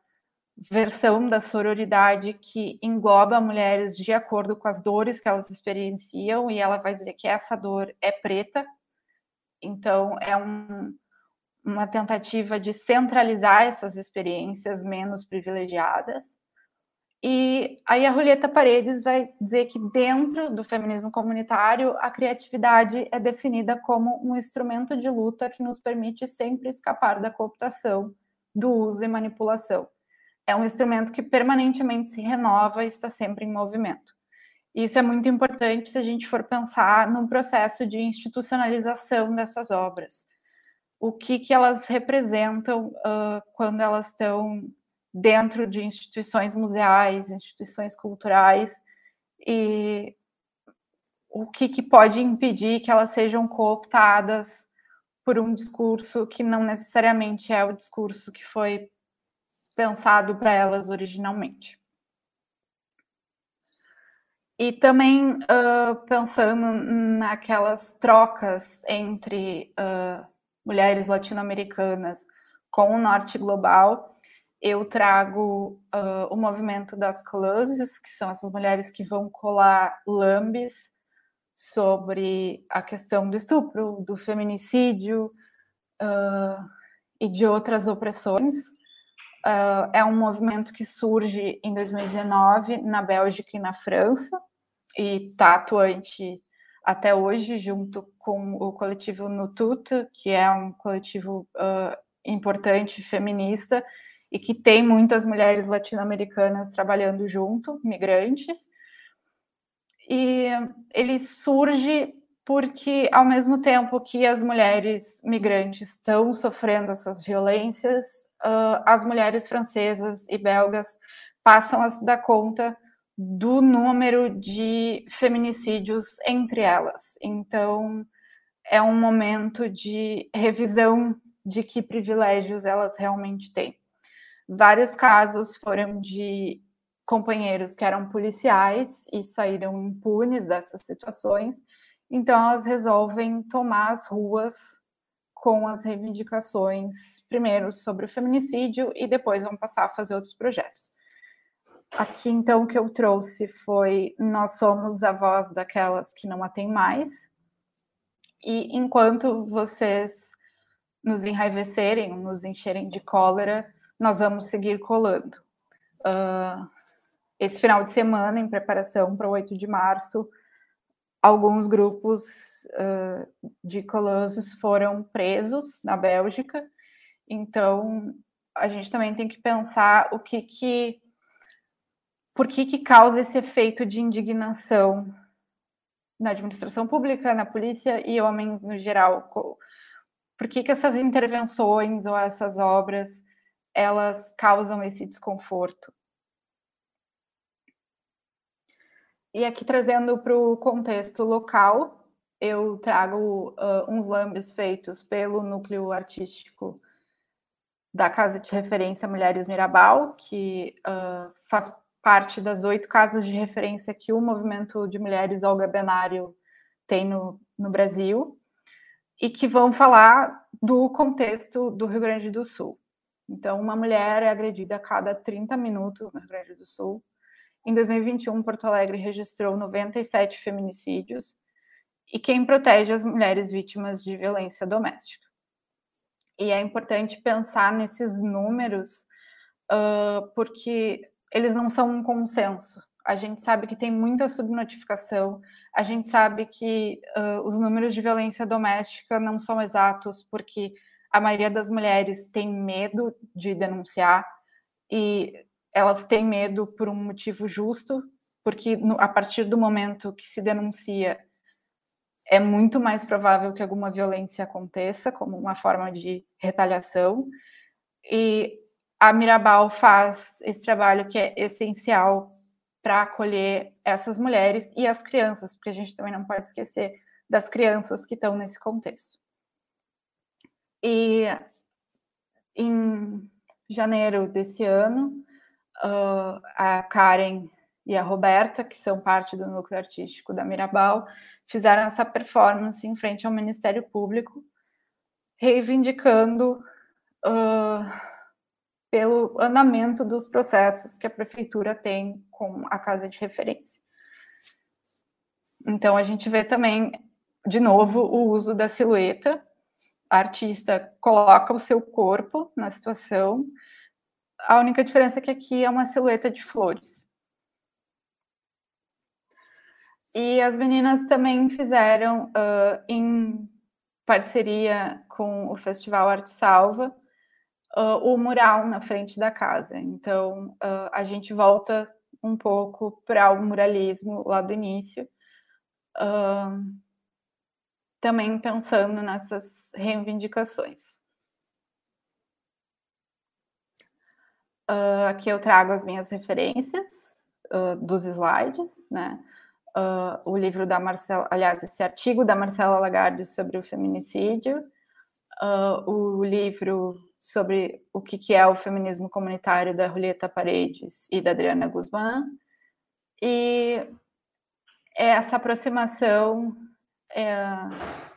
versão da sororidade que engloba mulheres de acordo com as dores que elas experienciam, e ela vai dizer que essa dor é preta, então é um, uma tentativa de centralizar essas experiências menos privilegiadas. E aí a Julieta Paredes vai dizer que dentro do feminismo comunitário a criatividade é definida como um instrumento de luta que nos permite sempre escapar da cooptação, do uso e manipulação é um instrumento que permanentemente se renova e está sempre em movimento. Isso é muito importante se a gente for pensar no processo de institucionalização dessas obras. O que, que elas representam uh, quando elas estão dentro de instituições museais, instituições culturais, e o que, que pode impedir que elas sejam cooptadas por um discurso que não necessariamente é o discurso que foi pensado para elas originalmente. E também uh, pensando naquelas trocas entre uh, mulheres latino-americanas com o norte global, eu trago uh, o movimento das coloses, que são essas mulheres que vão colar lambes sobre a questão do estupro, do feminicídio e de outras opressões. Uh, é um movimento que surge em 2019 na Bélgica e na França e está atuante até hoje junto com o coletivo Nutut, que é um coletivo uh, importante feminista e que tem muitas mulheres latino-americanas trabalhando junto, migrantes. E ele surge porque, ao mesmo tempo que as mulheres migrantes estão sofrendo essas violências, uh, as mulheres francesas e belgas passam a se dar conta do número de feminicídios entre elas. Então, é um momento de revisão de que privilégios elas realmente têm. Vários casos foram de companheiros que eram policiais e saíram impunes dessas situações então, elas resolvem tomar as ruas com as reivindicações, primeiro sobre o feminicídio e depois vão passar a fazer outros projetos. Aqui, então, o que eu trouxe foi: nós somos a voz daquelas que não a têm mais, e enquanto vocês nos enraivecerem, nos encherem de cólera, nós vamos seguir colando. Uh, esse final de semana, em preparação para o 8 de março, alguns grupos uh, de colosos foram presos na Bélgica. Então, a gente também tem que pensar o que que por que que causa esse efeito de indignação na administração pública, na polícia e homens no geral. Por que que essas intervenções ou essas obras elas causam esse desconforto? E aqui trazendo para o contexto local, eu trago uh, uns lambes feitos pelo núcleo artístico da Casa de Referência Mulheres Mirabal, que uh, faz parte das oito casas de referência que o movimento de mulheres Olga Benário tem no, no Brasil e que vão falar do contexto do Rio Grande do Sul. Então, uma mulher é agredida a cada 30 minutos no Rio Grande do Sul. Em 2021, Porto Alegre registrou 97 feminicídios. E quem protege as mulheres vítimas de violência doméstica? E é importante pensar nesses números, uh, porque eles não são um consenso. A gente sabe que tem muita subnotificação, a gente sabe que uh, os números de violência doméstica não são exatos, porque a maioria das mulheres tem medo de denunciar e elas têm medo por um motivo justo, porque no, a partir do momento que se denuncia, é muito mais provável que alguma violência aconteça, como uma forma de retaliação. E a Mirabal faz esse trabalho que é essencial para acolher essas mulheres e as crianças, porque a gente também não pode esquecer das crianças que estão nesse contexto. E em janeiro desse ano, uh, a Karen e a Roberta, que são parte do núcleo artístico da Mirabal, fizeram essa performance em frente ao Ministério Público, reivindicando uh, pelo andamento dos processos que a prefeitura tem com a casa de referência. Então, a gente vê também, de novo, o uso da silhueta. A artista coloca o seu corpo na situação. A única diferença é que aqui é uma silhueta de flores. E as meninas também fizeram, uh, em parceria com o Festival Arte Salva, uh, o mural na frente da casa. Então, uh, a gente volta um pouco para o muralismo lá do início, uh, também pensando nessas reivindicações. aqui eu trago as minhas referências dos slides, né? o livro da Marcela, aliás, esse artigo da Marcela Lagarde sobre o feminicídio, o livro sobre o que, é o feminismo comunitário da Julieta Paredes e da Adriana Guzmán. E essa aproximação é,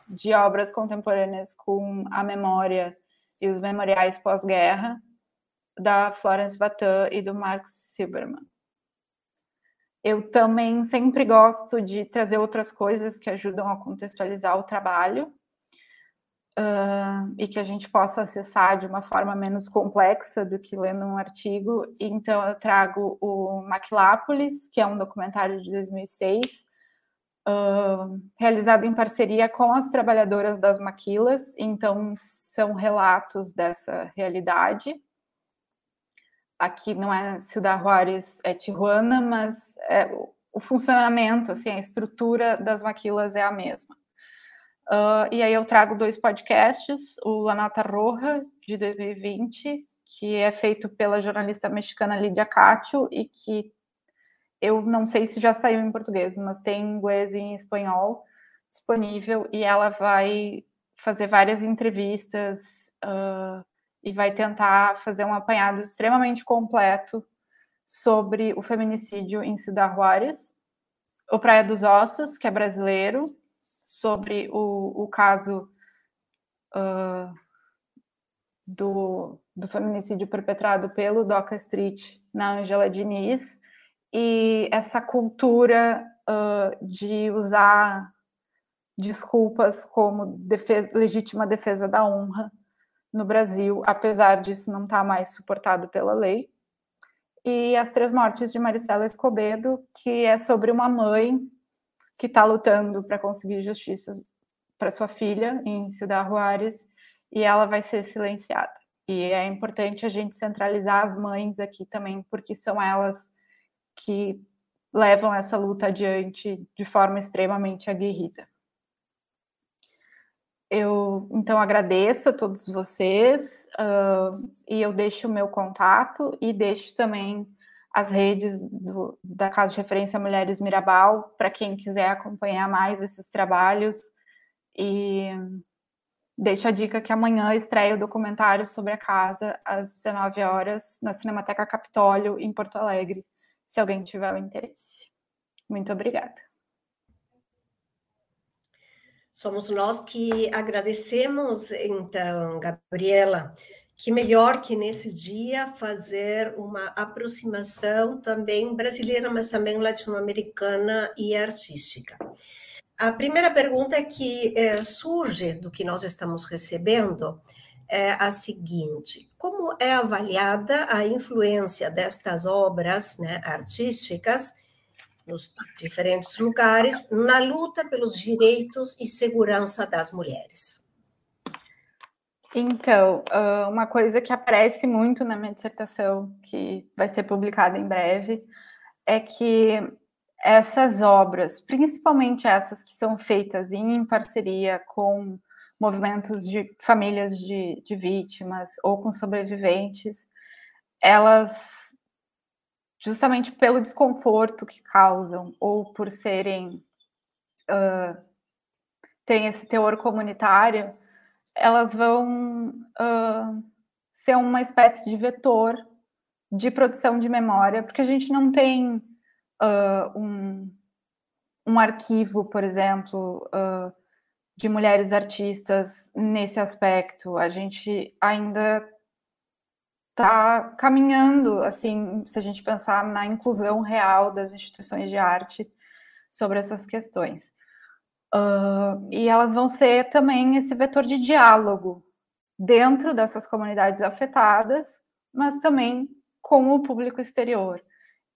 de obras contemporâneas com a memória e os memoriais pós-guerra da Florence Vatan e do Marx Silberman. Eu também sempre gosto de trazer outras coisas que ajudam a contextualizar o trabalho uh, e que a gente possa acessar de uma forma menos complexa do que lendo um artigo. Então, eu trago o Maquilápolis, que é um documentário de 2006, uh, realizado em parceria com as trabalhadoras das maquilas. Então, são relatos dessa realidade. Aqui não é Ciudad Juárez, é Tijuana, mas é, o funcionamento, assim, a estrutura das maquilas é a mesma. Uh, e aí eu trago dois podcasts, o Lanata Roja, de 2020, que é feito pela jornalista mexicana Lídia Cátio e que eu não sei se já saiu em português, mas tem em inglês e em espanhol disponível, e ela vai fazer várias entrevistas uh, e vai tentar fazer um apanhado extremamente completo sobre o feminicídio em Cidade Juárez, o Praia dos Ossos, que é brasileiro, sobre o, o caso uh, do, do feminicídio perpetrado pelo Doca Street na Angela Diniz e essa cultura uh, de usar desculpas como defesa, legítima defesa da honra no Brasil, apesar disso não estar tá mais suportado pela lei. E As Três Mortes de Maricela Escobedo, que é sobre uma mãe que está lutando para conseguir justiça para sua filha em Ciudad Juárez e ela vai ser silenciada. E é importante a gente centralizar as mães aqui também, porque são elas que levam essa luta adiante de forma extremamente aguerrida. Eu então agradeço a todos vocês uh, e eu deixo o meu contato e deixo também as redes do, da Casa de Referência Mulheres Mirabal, para quem quiser acompanhar mais esses trabalhos. E deixo a dica que amanhã estreia o documentário sobre a casa, às 19 horas, na Cinemateca Capitólio, em Porto Alegre, se alguém tiver o interesse. Muito obrigada. Somos nós que agradecemos, então, Gabriela, que melhor que nesse dia fazer uma aproximação também brasileira, mas também latino-americana e artística. A primeira pergunta que é, surge do que nós estamos recebendo é a seguinte: como é avaliada a influência destas obras né, artísticas nos diferentes lugares na luta pelos direitos e segurança das mulheres? Então, uma coisa que aparece muito na minha dissertação, que vai ser publicada em breve, é que essas obras, principalmente essas que são feitas em parceria com movimentos de famílias de, de vítimas ou com sobreviventes, elas, justamente pelo desconforto que causam ou por serem uh, esse teor comunitário, elas vão uh, ser uma espécie de vetor de produção de memória, porque a gente não tem uh, um, um arquivo, por exemplo, uh, de mulheres artistas nesse aspecto. A gente ainda está caminhando, assim, se a gente pensar na inclusão real das instituições de arte sobre essas questões. Uh, e elas vão ser também esse vetor de diálogo dentro dessas comunidades afetadas, mas também com o público exterior.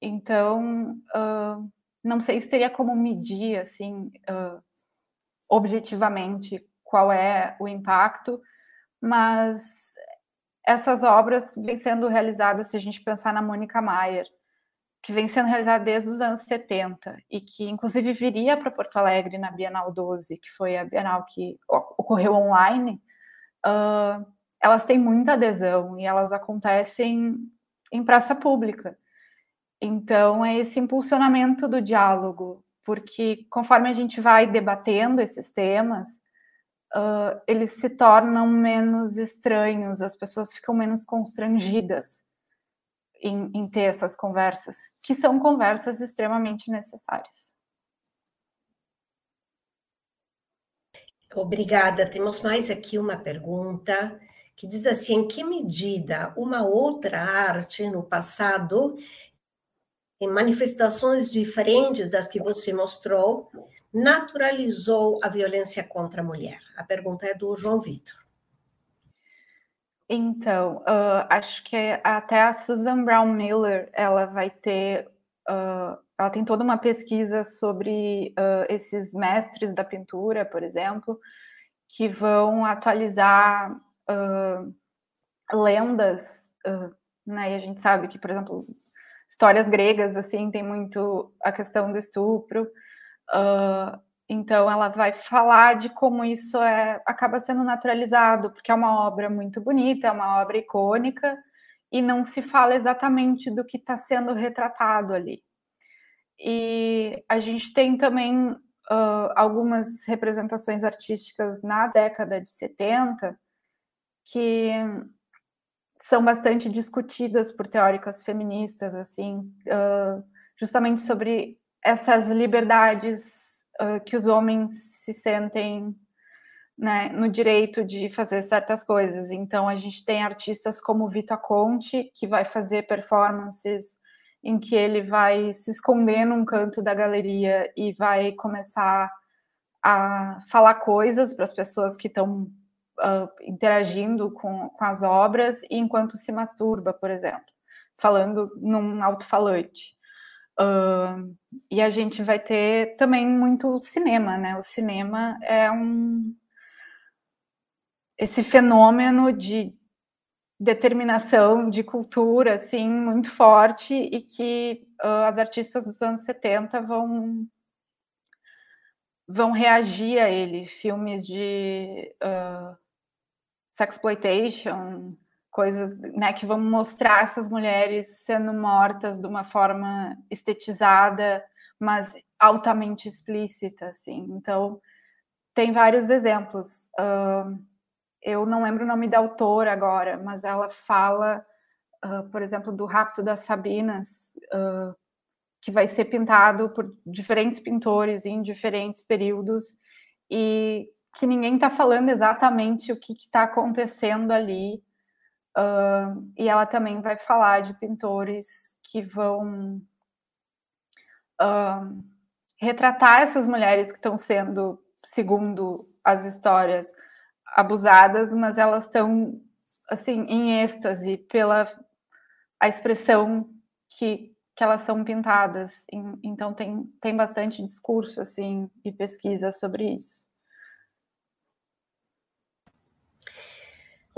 Então, uh, não sei se teria como medir, assim, uh, objetivamente qual é o impacto, mas essas obras vêm sendo realizadas, se a gente pensar na Mônica Mayer, que vem sendo realizada desde os anos 70 e que, inclusive, viria para Porto Alegre na Bienal 12, que foi a Bienal que ocorreu online, uh, elas têm muita adesão e elas acontecem em praça pública. Então, é esse impulsionamento do diálogo, porque conforme a gente vai debatendo esses temas, uh, eles se tornam menos estranhos, as pessoas ficam menos constrangidas em, em ter essas conversas, que são conversas extremamente necessárias. Obrigada. Temos mais aqui uma pergunta que diz assim: em que medida uma outra arte no passado em manifestações diferentes das que você mostrou, naturalizou a violência contra a mulher? A pergunta é do João Vitor. Então, uh, acho que até a Susan Brown Miller ela vai ter, uh, ela tem toda uma pesquisa sobre uh, esses mestres da pintura, por exemplo, que vão atualizar lendas, né? E a gente sabe que, por exemplo, histórias gregas, assim, tem muito a questão do estupro. Uh, então, ela vai falar de como isso é, acaba sendo naturalizado, porque é uma obra muito bonita, é uma obra icônica, e não se fala exatamente do que está sendo retratado ali. E a gente tem também uh, algumas representações artísticas na década de 70 que são bastante discutidas por teóricas feministas, assim, uh, justamente sobre essas liberdades uh, que os homens se sentem né, no direito de fazer certas coisas. Então, a gente tem artistas como Vita Conte, que vai fazer performances em que ele vai se esconder num canto da galeria e vai começar a falar coisas para as pessoas que estão uh, interagindo com, com as obras enquanto se masturba, por exemplo, falando num alto-falante. Uh, e a gente vai ter também muito cinema, né? O cinema é um esse fenômeno de determinação de cultura assim muito forte e que uh, as artistas dos anos 70 vão vão reagir a ele filmes de uh, sexploitation, coisas né, que vão mostrar essas mulheres sendo mortas de uma forma estetizada, mas altamente explícita, assim. Então, tem vários exemplos. Uh, eu não lembro o nome da autora agora, mas ela fala, uh, por exemplo, do rapto das Sabinas, uh, que vai ser pintado por diferentes pintores em diferentes períodos, e que ninguém está falando exatamente o que está acontecendo ali. Uh, e ela também vai falar de pintores que vão uh, retratar essas mulheres que estão sendo, segundo as histórias, abusadas, mas elas estão assim em êxtase pela a expressão que, que elas são pintadas. Então tem, tem bastante discurso assim e pesquisa sobre isso.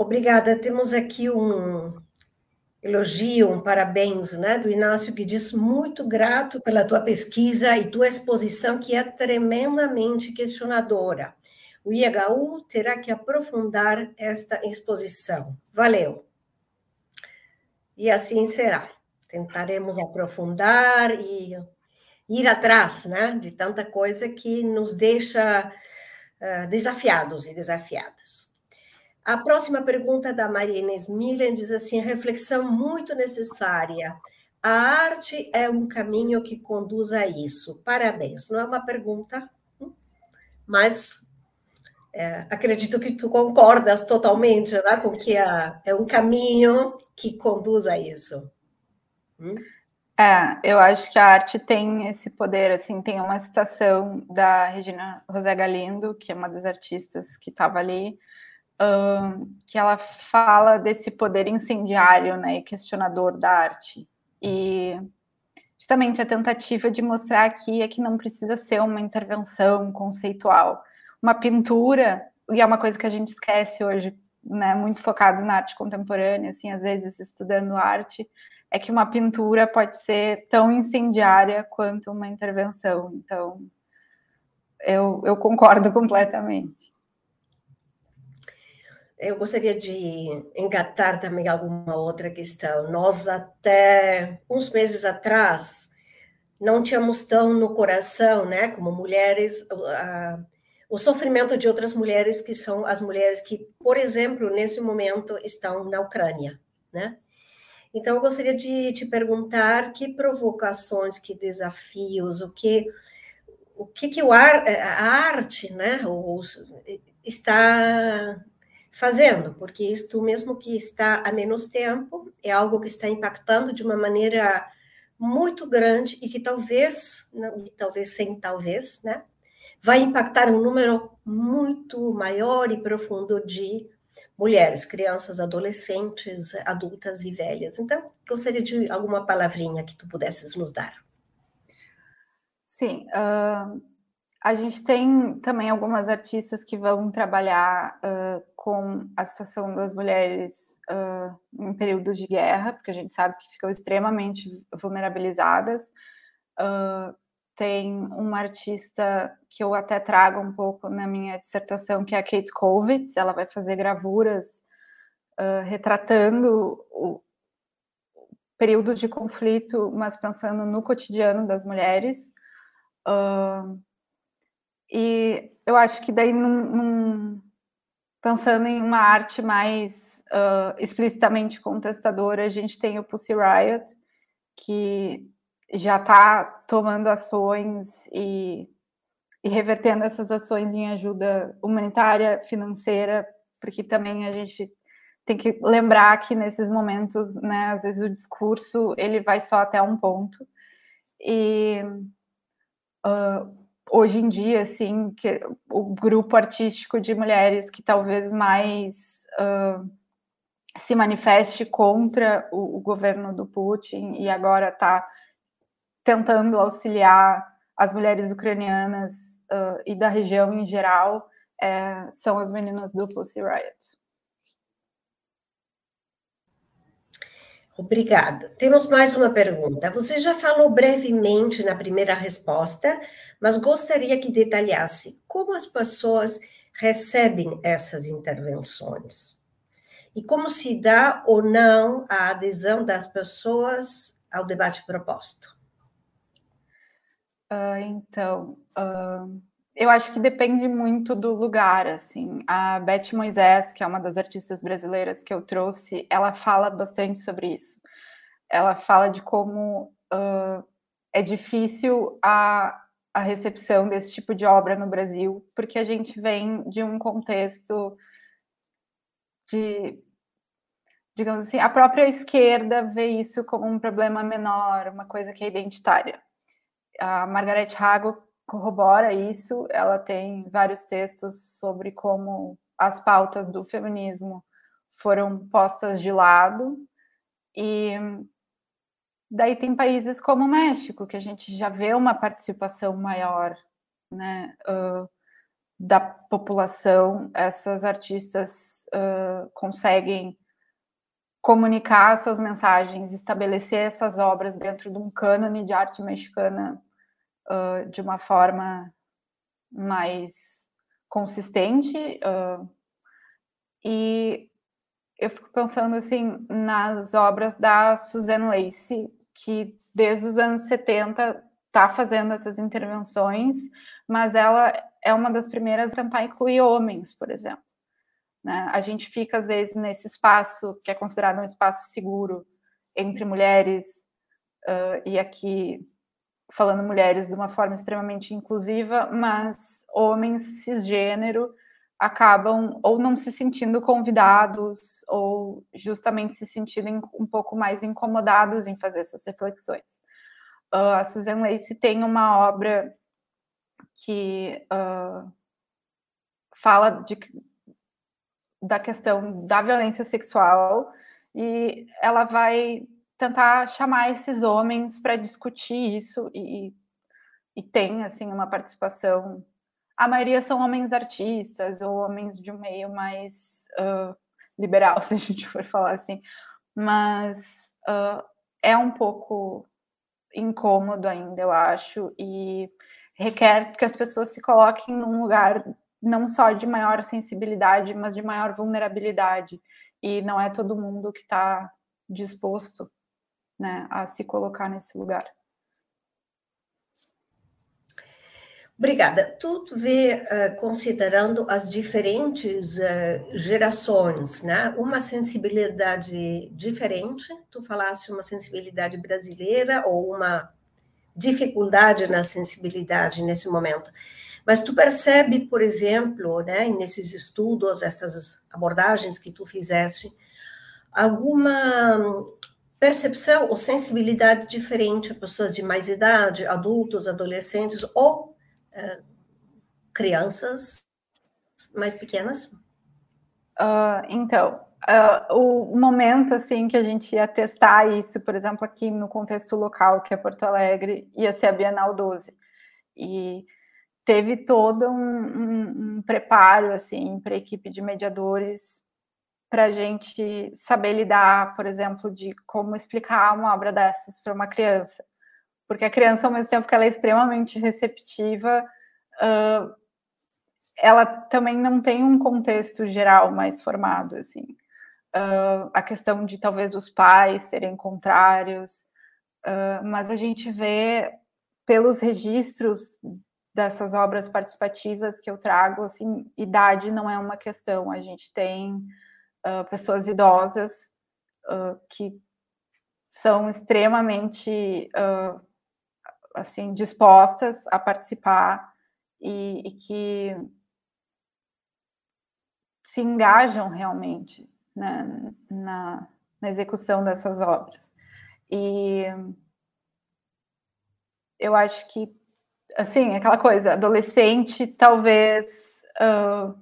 Obrigada. Temos aqui um elogio, um parabéns, né, do Inácio, que diz muito grato pela tua pesquisa e tua exposição, que é tremendamente questionadora. O IHU terá que aprofundar esta exposição. Valeu. E assim será. Tentaremos aprofundar e ir atrás, né, de tanta coisa que nos deixa uh, desafiados e desafiadas. A próxima pergunta da Maria Inês Milen diz assim: reflexão muito necessária. A arte é um caminho que conduz a isso. Parabéns. Não é uma pergunta, mas é, acredito que tu concordas totalmente né, com que é, é um caminho que conduz a isso. Hum? É, eu acho que a arte tem esse poder, assim, tem uma citação da Regina José Galindo, que é uma das artistas que estava ali, que ela fala desse poder incendiário né, e questionador da arte. E justamente a tentativa de mostrar aqui é que não precisa ser uma intervenção conceitual. Uma pintura, e é uma coisa que a gente esquece hoje, né, muito focados na arte contemporânea, assim, às vezes estudando arte, é que uma pintura pode ser tão incendiária quanto uma intervenção. Então, eu, eu concordo completamente. Eu gostaria de engatar também alguma outra questão. Nós, até uns meses atrás, não tínhamos tão no coração, né, como mulheres, a, o sofrimento de outras mulheres, que são as mulheres que, por exemplo, nesse momento estão na Ucrânia, né? Então, eu gostaria de te perguntar que provocações, que desafios, o que o que, que o ar, a arte né, está fazendo, porque isto mesmo que está há menos tempo, é algo que está impactando de uma maneira muito grande e que talvez, não, e talvez sem talvez, né, vai impactar um número muito maior e profundo de mulheres, crianças, adolescentes, adultas e velhas. Então, gostaria de alguma palavrinha que tu pudesses nos dar. Sim, uh, a gente tem também algumas artistas que vão trabalhar uh, com a situação das mulheres uh, em períodos de guerra, porque a gente sabe que ficam extremamente vulnerabilizadas. Uh, tem uma artista que eu até trago um pouco na minha dissertação, que é a Kate Kovitz. Ela vai fazer gravuras retratando o, períodos de conflito, mas pensando no cotidiano das mulheres. Uh, e eu acho que daí, num, num, pensando em uma arte mais uh, explicitamente contestadora, a gente tem o Pussy Riot, que já está tomando ações e, e revertendo essas ações em ajuda humanitária, financeira, porque também a gente tem que lembrar que nesses momentos, né, às vezes o discurso ele vai só até um ponto. E uh, hoje em dia, assim, que o grupo artístico de mulheres que talvez mais uh, se manifeste contra o, o, governo do Putin e agora está tentando auxiliar as mulheres ucranianas uh, e da região em geral é, são as meninas do Pussy Riot. Obrigada. Temos mais uma pergunta. Você já falou brevemente na primeira resposta, mas gostaria que detalhasse como as pessoas recebem essas intervenções e como se dá ou não a adesão das pessoas ao debate proposto. Uh, então, uh, eu acho que depende muito do lugar, assim. A Beth Moisés, que é uma das artistas brasileiras que eu trouxe, ela fala bastante sobre isso. Ela fala de como uh, é difícil a, a recepção desse tipo de obra no Brasil, porque a gente vem de um contexto de, digamos assim, a própria esquerda vê isso como um problema menor, uma coisa que é identitária. A Margaret Hago corrobora isso, ela tem vários textos sobre como as pautas do feminismo foram postas de lado e daí tem países como o México que a gente já vê uma participação maior, né, uh, da população. Essas artistas uh, conseguem comunicar suas mensagens, estabelecer essas obras dentro de um cânone de arte mexicana uh, de uma forma mais consistente. e eu fico pensando assim nas obras da Suzanne Lacey, que desde os anos 70 está fazendo essas intervenções, mas ela é uma das primeiras a tentar incluir homens, por exemplo. Né? A gente fica, às vezes, nesse espaço que é considerado um espaço seguro entre mulheres, uh, e aqui falando mulheres de uma forma extremamente inclusiva, mas homens cisgênero acabam ou não se sentindo convidados ou justamente se sentindo um pouco mais incomodados em fazer essas reflexões. Uh, a Susan Lacey tem uma obra que uh, fala de, da questão da violência sexual e ela vai tentar chamar esses homens para discutir isso e, e tem assim uma participação. A maioria são homens artistas ou homens de um meio mais uh, liberal, se a gente for falar assim, mas uh, é um pouco incômodo ainda, eu acho, e requer que as pessoas se coloquem num lugar não só de maior sensibilidade, mas de maior vulnerabilidade, e não é todo mundo que está disposto né, a se colocar nesse lugar. Obrigada. Tu vê, uh, considerando as diferentes uh, gerações, né, uma sensibilidade diferente? Tu falasse uma sensibilidade brasileira ou uma dificuldade na sensibilidade nesse momento. Mas tu percebe, por exemplo, né, nesses estudos, essas abordagens que tu fizeste, alguma percepção ou sensibilidade diferente a pessoas de mais idade, adultos, adolescentes ou crianças mais pequenas? Uh, então, uh, o momento assim que a gente ia testar isso, por exemplo, aqui no contexto local, que é Porto Alegre, ia ser a Bienal 12. E teve todo um, um, um preparo assim para a equipe de mediadores para a gente saber lidar, por exemplo, de como explicar uma obra dessas para uma criança porque a criança, ao mesmo tempo que ela é extremamente receptiva, uh, ela também não tem um contexto geral mais formado, assim. Uh, a questão de talvez os pais serem contrários, uh, mas a gente vê pelos registros dessas obras participativas que eu trago, assim, idade não é uma questão. A gente tem pessoas idosas que são extremamente uh, assim dispostas a participar e, e que se engajam realmente né, na, na execução dessas obras. E eu acho que, assim, aquela coisa, adolescente, talvez, uh,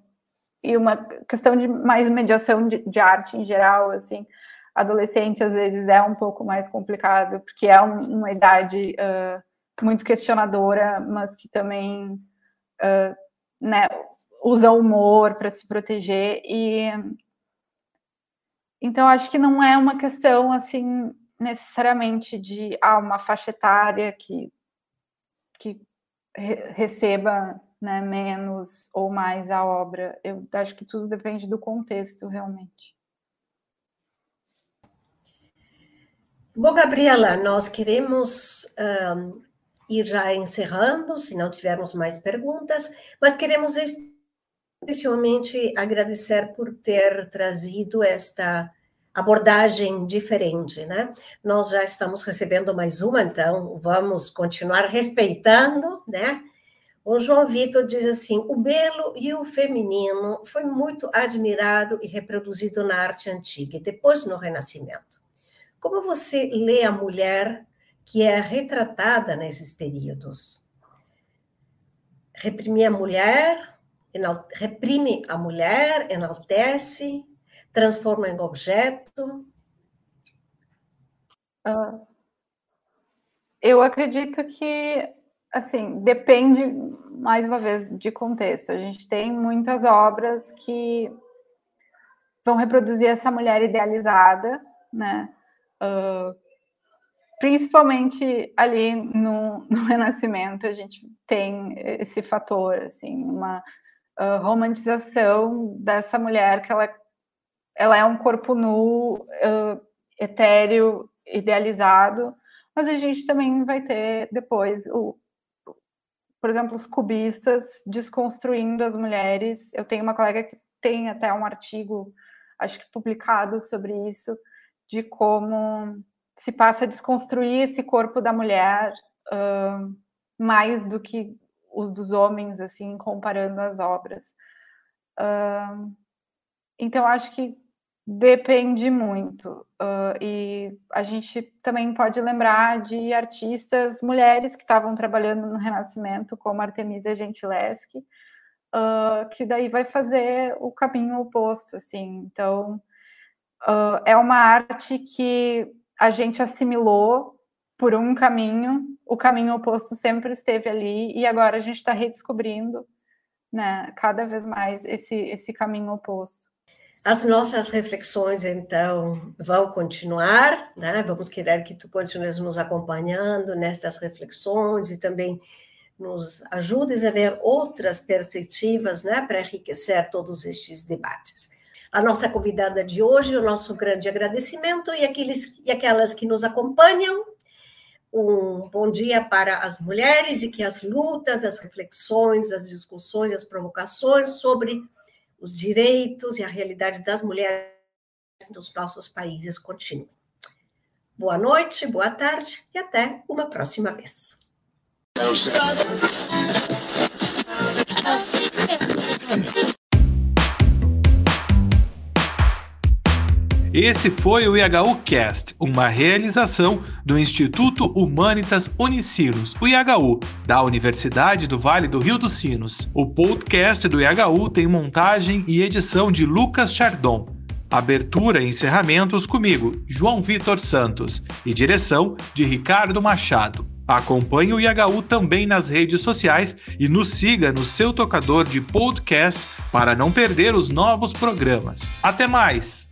e uma questão de mais mediação de, de, arte em geral, assim, adolescente às vezes é um pouco mais complicado, porque é um, uma idade uh, muito questionadora, mas que também uh, né, usa humor para se proteger. E então acho que não é uma questão assim necessariamente de ah, uma faixa etária que, que re receba né, menos ou mais a obra. Eu acho que tudo depende do contexto, realmente. Bom, Gabriela, nós queremos ir já encerrando, se não tivermos mais perguntas, mas queremos especialmente agradecer por ter trazido esta abordagem diferente, né? Nós já estamos recebendo mais uma, então vamos continuar respeitando, né? O João Vitor diz assim: o belo e o feminino foi muito admirado e reproduzido na arte antiga e depois no Renascimento. Como você lê a mulher que é retratada nesses períodos? Reprimir a mulher, reprime a mulher, enaltece, transforma em objeto? Uh, eu acredito que assim, depende, mais uma vez, de contexto. A gente tem muitas obras que vão reproduzir essa mulher idealizada, né? Uh, principalmente ali no, no, Renascimento, a gente tem esse fator, assim, uma uh, romantização dessa mulher que ela, ela é um corpo nu, uh, etéreo, idealizado, mas a gente também vai ter depois o, por exemplo, os cubistas desconstruindo as mulheres. Eu tenho uma colega que tem até um artigo, acho que publicado sobre isso, de como se passa a desconstruir esse corpo da mulher uh, mais do que os dos homens, assim, comparando as obras. Uh, então, acho que Depende muito. Uh, e a gente também pode lembrar de artistas mulheres que estavam trabalhando no Renascimento, como Artemisia Gentileschi, uh, que daí vai fazer o caminho oposto, assim. Então, uh, é uma arte que a gente assimilou por um caminho, o caminho oposto sempre esteve ali, e agora a gente está redescobrindo, né, cada vez mais esse, esse caminho oposto. As nossas reflexões, então, vão continuar, né? Vamos querer que tu continues nos acompanhando nestas reflexões e também nos ajudes a ver outras perspectivas, né, para enriquecer todos estes debates. A nossa convidada de hoje, o nosso grande agradecimento e aqueles e aquelas que nos acompanham. Um bom dia para as mulheres e que as lutas, as reflexões, as discussões, as provocações sobre os direitos e a realidade das mulheres nos nossos países continuem. Boa noite, boa tarde e até uma próxima vez. Esse foi o IHU Cast, uma realização do Instituto Humanitas Unicinos, o IHU, da Universidade do Vale do Rio dos Sinos. O podcast do IHU tem montagem e edição de Lucas Chardon. Abertura e encerramentos comigo, João Vitor Santos, e direção de Ricardo Machado. Acompanhe o IHU também nas redes sociais e nos siga no seu tocador de podcast para não perder os novos programas. Até mais!